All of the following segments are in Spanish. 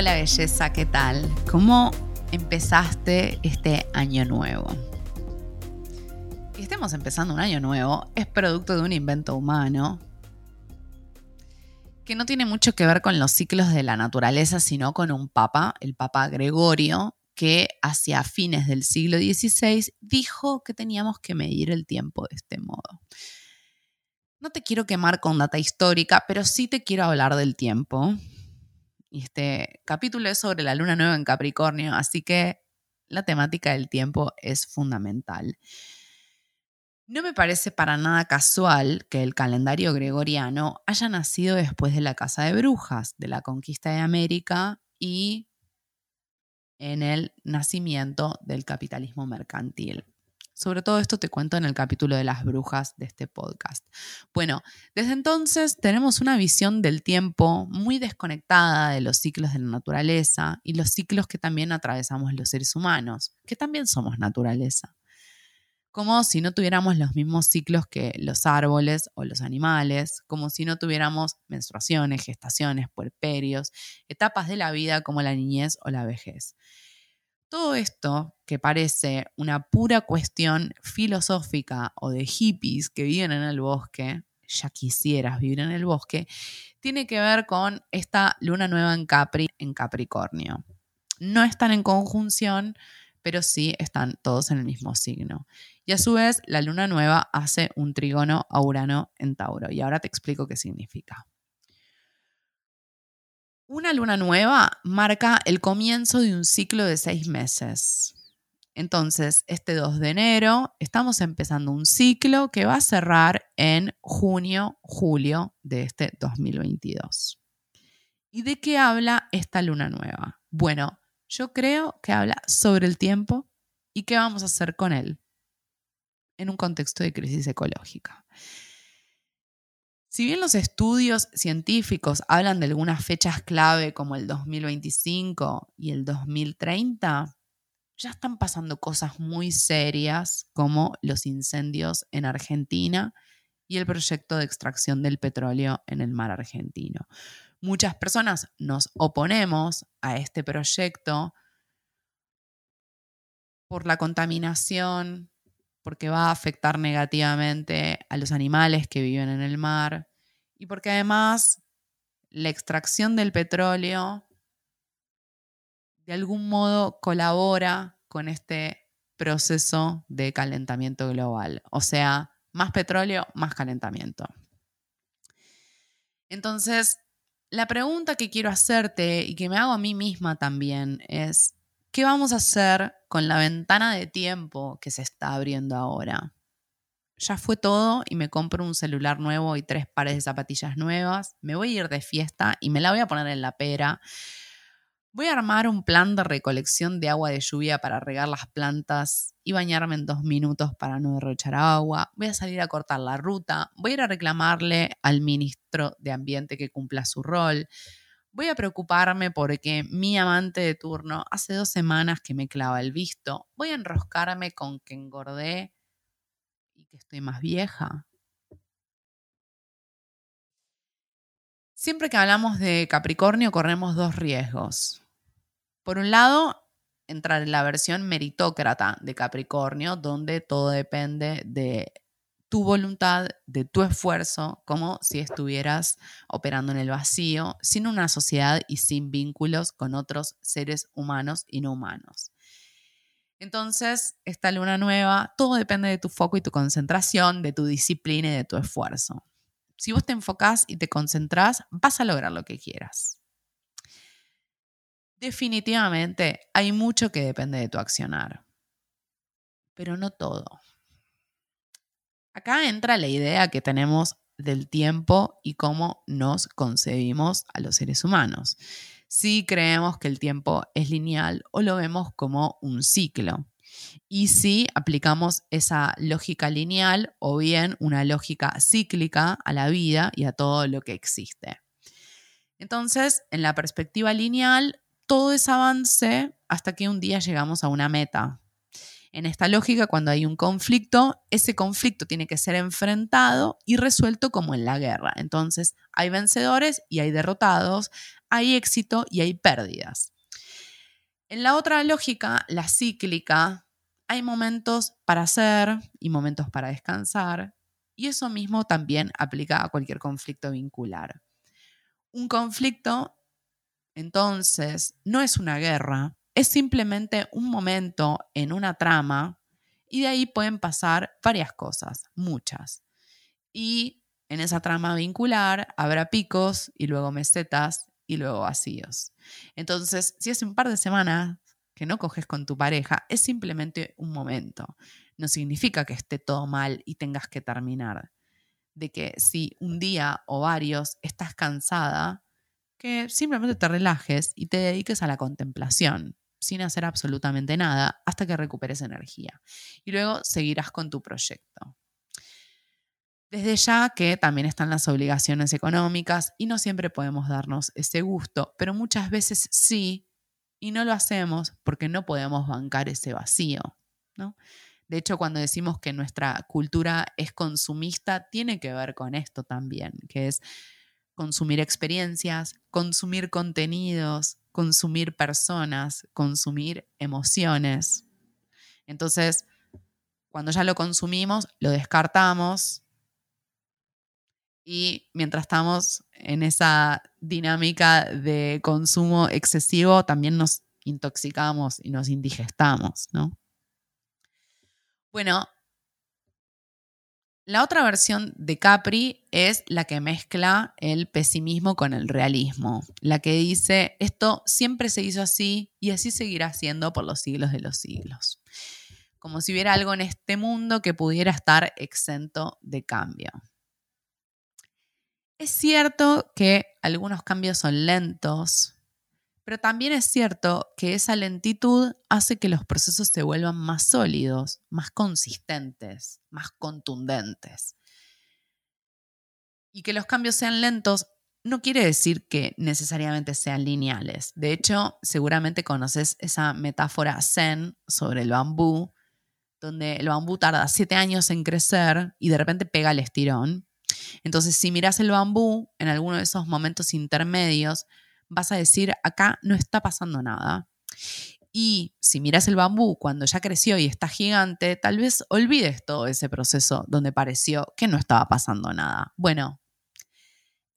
Hola belleza, ¿qué tal? ¿Cómo empezaste este año nuevo? Que estemos empezando un año nuevo es producto de un invento humano que no tiene mucho que ver con los ciclos de la naturaleza, sino con un papa, el papa Gregorio, que hacia fines del siglo XVI dijo que teníamos que medir el tiempo de este modo. No te quiero quemar con data histórica, pero sí te quiero hablar del tiempo y este capítulo es sobre la luna nueva en Capricornio, así que la temática del tiempo es fundamental. No me parece para nada casual que el calendario gregoriano haya nacido después de la Casa de Brujas, de la conquista de América y en el nacimiento del capitalismo mercantil. Sobre todo esto te cuento en el capítulo de las brujas de este podcast. Bueno, desde entonces tenemos una visión del tiempo muy desconectada de los ciclos de la naturaleza y los ciclos que también atravesamos los seres humanos, que también somos naturaleza. Como si no tuviéramos los mismos ciclos que los árboles o los animales, como si no tuviéramos menstruaciones, gestaciones, puerperios, etapas de la vida como la niñez o la vejez. Todo esto, que parece una pura cuestión filosófica o de hippies que viven en el bosque, ya quisieras vivir en el bosque, tiene que ver con esta luna nueva en Capri, en Capricornio. No están en conjunción, pero sí están todos en el mismo signo. Y a su vez, la luna nueva hace un trígono a Urano en Tauro. Y ahora te explico qué significa. Una luna nueva marca el comienzo de un ciclo de seis meses. Entonces, este 2 de enero estamos empezando un ciclo que va a cerrar en junio, julio de este 2022. ¿Y de qué habla esta luna nueva? Bueno, yo creo que habla sobre el tiempo y qué vamos a hacer con él en un contexto de crisis ecológica. Si bien los estudios científicos hablan de algunas fechas clave como el 2025 y el 2030, ya están pasando cosas muy serias como los incendios en Argentina y el proyecto de extracción del petróleo en el mar argentino. Muchas personas nos oponemos a este proyecto por la contaminación, porque va a afectar negativamente a los animales que viven en el mar y porque además la extracción del petróleo de algún modo colabora con este proceso de calentamiento global. O sea, más petróleo, más calentamiento. Entonces, la pregunta que quiero hacerte y que me hago a mí misma también es, ¿qué vamos a hacer con la ventana de tiempo que se está abriendo ahora? Ya fue todo y me compro un celular nuevo y tres pares de zapatillas nuevas. Me voy a ir de fiesta y me la voy a poner en la pera. Voy a armar un plan de recolección de agua de lluvia para regar las plantas y bañarme en dos minutos para no derrochar agua. Voy a salir a cortar la ruta. Voy a ir a reclamarle al ministro de Ambiente que cumpla su rol. Voy a preocuparme porque mi amante de turno hace dos semanas que me clava el visto. Voy a enroscarme con que engordé y que estoy más vieja. Siempre que hablamos de Capricornio corremos dos riesgos. Por un lado, entrar en la versión meritócrata de Capricornio, donde todo depende de tu voluntad, de tu esfuerzo, como si estuvieras operando en el vacío, sin una sociedad y sin vínculos con otros seres humanos y no humanos. Entonces, esta luna nueva, todo depende de tu foco y tu concentración, de tu disciplina y de tu esfuerzo. Si vos te enfocás y te concentrás, vas a lograr lo que quieras. Definitivamente hay mucho que depende de tu accionar, pero no todo. Acá entra la idea que tenemos del tiempo y cómo nos concebimos a los seres humanos. Si creemos que el tiempo es lineal o lo vemos como un ciclo. Y si aplicamos esa lógica lineal o bien una lógica cíclica a la vida y a todo lo que existe. Entonces, en la perspectiva lineal, todo es avance hasta que un día llegamos a una meta, en esta lógica, cuando hay un conflicto, ese conflicto tiene que ser enfrentado y resuelto como en la guerra. Entonces, hay vencedores y hay derrotados, hay éxito y hay pérdidas. En la otra lógica, la cíclica, hay momentos para hacer y momentos para descansar, y eso mismo también aplica a cualquier conflicto vincular. Un conflicto, entonces, no es una guerra, es simplemente un momento en una trama y de ahí pueden pasar varias cosas, muchas. Y en esa trama vincular habrá picos y luego mesetas y luego vacíos. Entonces, si hace un par de semanas que no coges con tu pareja, es simplemente un momento. No significa que esté todo mal y tengas que terminar. De que si un día o varios estás cansada, que simplemente te relajes y te dediques a la contemplación, sin hacer absolutamente nada, hasta que recuperes energía. Y luego seguirás con tu proyecto. Desde ya que también están las obligaciones económicas y no siempre podemos darnos ese gusto, pero muchas veces sí, y no lo hacemos porque no podemos bancar ese vacío. De hecho, cuando decimos que nuestra cultura es consumista, tiene que ver con esto también, que es consumir experiencias, consumir contenidos, consumir personas, consumir emociones. Entonces, cuando ya lo consumimos, lo descartamos y mientras estamos en esa dinámica de consumo excesivo, también nos intoxicamos y nos indigestamos, ¿no? Bueno, la otra versión de Capri es la que mezcla el pesimismo con el realismo, la que dice, esto siempre se hizo así y así seguirá siendo por los siglos de los siglos, como si hubiera algo en este mundo que pudiera estar exento de cambio. Es cierto que algunos cambios son lentos, pero también es cierto que esa lentitud hace que los procesos se vuelvan más sólidos, más consistentes, más contundentes. Y que los cambios sean lentos no quiere decir que necesariamente sean lineales. De hecho, seguramente conoces esa metáfora zen sobre el bambú, donde el bambú tarda siete años en crecer y de repente pega el estirón. Entonces, si miras el bambú en alguno de esos momentos intermedios, vas a decir, acá no está pasando nada. Y si miras el bambú cuando ya creció y está gigante, tal vez olvides todo ese proceso donde pareció que no estaba pasando nada. Bueno,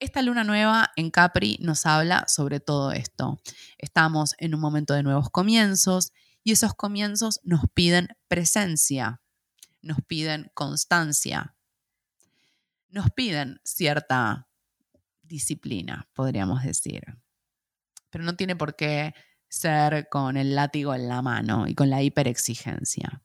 esta luna nueva en Capri nos habla sobre todo esto. Estamos en un momento de nuevos comienzos y esos comienzos nos piden presencia, nos piden constancia, nos piden cierta disciplina, podríamos decir. Pero no tiene por qué ser con el látigo en la mano y con la hiperexigencia.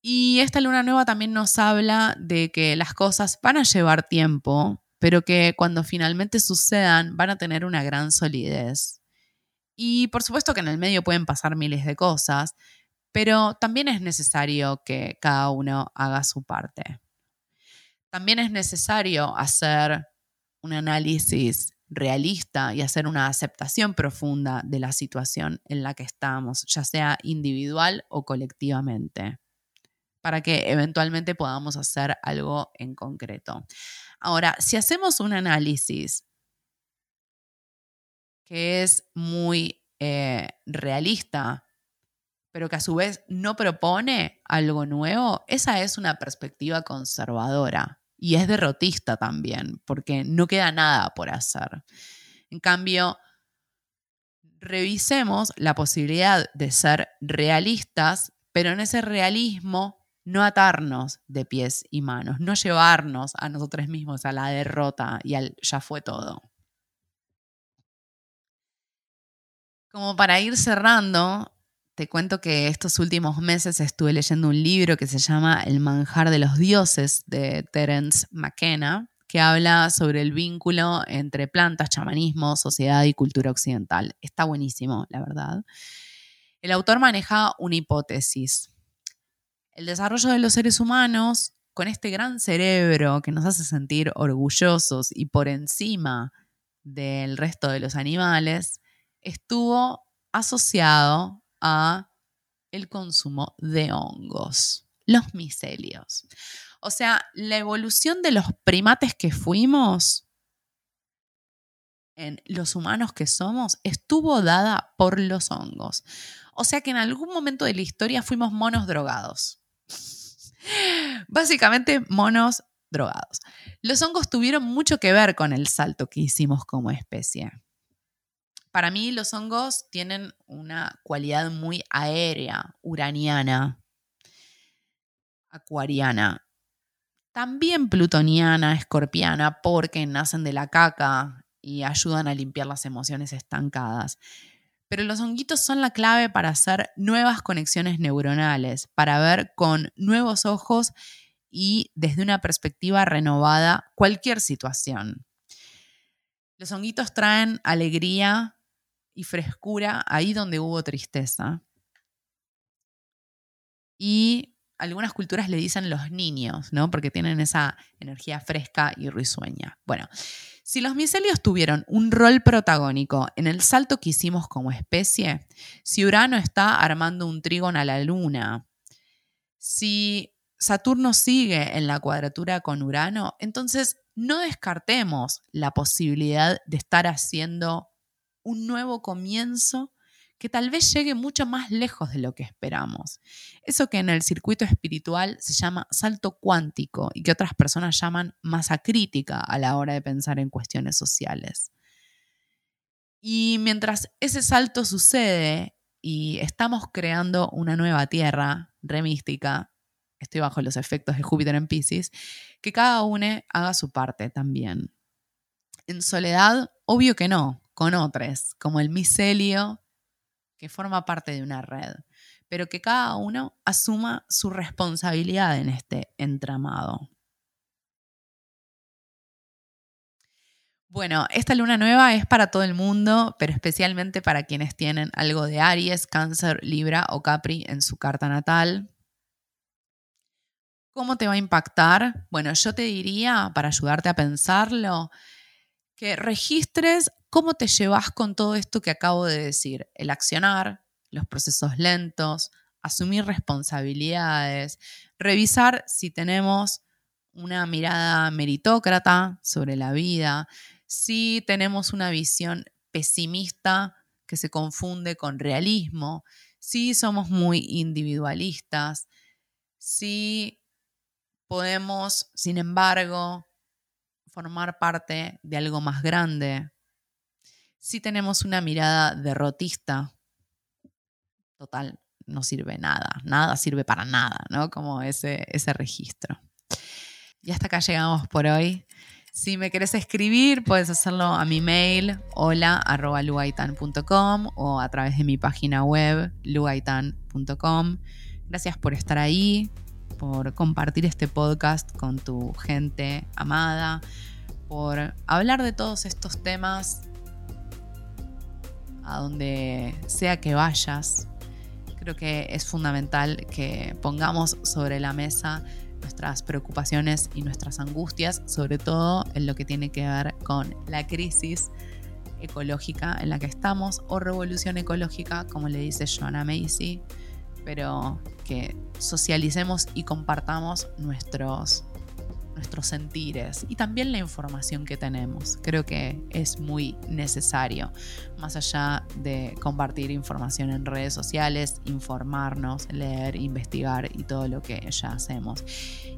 Y esta luna nueva también nos habla de que las cosas van a llevar tiempo, pero que cuando finalmente sucedan van a tener una gran solidez. Y por supuesto que en el medio pueden pasar miles de cosas, pero también es necesario que cada uno haga su parte también es necesario hacer un análisis realista y hacer una aceptación profunda de la situación en la que estamos, ya sea individual o colectivamente, para que eventualmente podamos hacer algo en concreto. Ahora, si hacemos un análisis que es muy eh, realista pero que a su vez no propone algo nuevo, esa es una perspectiva conservadora y es derrotista también, porque no queda nada por hacer. En cambio, revisemos la posibilidad de ser realistas, pero en ese realismo no atarnos de pies y manos, no llevarnos a nosotros mismos a la derrota y al ya fue todo. Como para ir cerrando, te cuento que estos últimos meses estuve leyendo un libro que se llama El manjar de los dioses de Terence McKenna, que habla sobre el vínculo entre plantas, chamanismo, sociedad y cultura occidental. Está buenísimo, la verdad. El autor maneja una hipótesis. El desarrollo de los seres humanos, con este gran cerebro que nos hace sentir orgullosos y por encima del resto de los animales, estuvo asociado a el consumo de hongos, los micelios. O sea, la evolución de los primates que fuimos en los humanos que somos estuvo dada por los hongos. O sea que en algún momento de la historia fuimos monos drogados. Básicamente monos drogados. Los hongos tuvieron mucho que ver con el salto que hicimos como especie. Para mí los hongos tienen una cualidad muy aérea, uraniana, acuariana, también plutoniana, escorpiana, porque nacen de la caca y ayudan a limpiar las emociones estancadas. Pero los honguitos son la clave para hacer nuevas conexiones neuronales, para ver con nuevos ojos y desde una perspectiva renovada cualquier situación. Los honguitos traen alegría y frescura ahí donde hubo tristeza. Y algunas culturas le dicen los niños, ¿no? Porque tienen esa energía fresca y risueña. Bueno, si los micelios tuvieron un rol protagónico en el salto que hicimos como especie, si Urano está armando un trígono a la Luna, si Saturno sigue en la cuadratura con Urano, entonces no descartemos la posibilidad de estar haciendo un nuevo comienzo que tal vez llegue mucho más lejos de lo que esperamos. Eso que en el circuito espiritual se llama salto cuántico y que otras personas llaman masa crítica a la hora de pensar en cuestiones sociales. Y mientras ese salto sucede y estamos creando una nueva tierra remística, estoy bajo los efectos de Júpiter en Pisces, que cada uno haga su parte también. En soledad, obvio que no, con otros, como el micelio que forma parte de una red, pero que cada uno asuma su responsabilidad en este entramado. Bueno, esta luna nueva es para todo el mundo, pero especialmente para quienes tienen algo de Aries, Cáncer, Libra o Capri en su carta natal. ¿Cómo te va a impactar? Bueno, yo te diría, para ayudarte a pensarlo, que registres cómo te llevas con todo esto que acabo de decir. El accionar, los procesos lentos, asumir responsabilidades, revisar si tenemos una mirada meritócrata sobre la vida, si tenemos una visión pesimista que se confunde con realismo, si somos muy individualistas, si podemos, sin embargo, formar parte de algo más grande. Si tenemos una mirada derrotista, total, no sirve nada, nada sirve para nada, ¿no? Como ese, ese registro. Y hasta acá llegamos por hoy. Si me querés escribir, puedes hacerlo a mi mail hola.lugaitan.com o a través de mi página web lugaitan.com. Gracias por estar ahí por compartir este podcast con tu gente amada, por hablar de todos estos temas a donde sea que vayas. Creo que es fundamental que pongamos sobre la mesa nuestras preocupaciones y nuestras angustias, sobre todo en lo que tiene que ver con la crisis ecológica en la que estamos o revolución ecológica, como le dice Joanna Macy, pero que socialicemos y compartamos nuestros nuestros sentires y también la información que tenemos. Creo que es muy necesario, más allá de compartir información en redes sociales, informarnos, leer, investigar y todo lo que ya hacemos.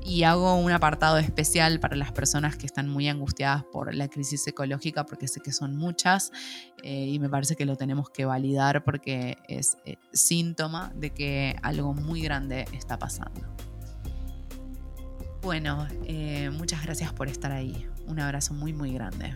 Y hago un apartado especial para las personas que están muy angustiadas por la crisis ecológica, porque sé que son muchas eh, y me parece que lo tenemos que validar porque es eh, síntoma de que algo muy grande está pasando. Bueno, eh, muchas gracias por estar ahí. Un abrazo muy, muy grande.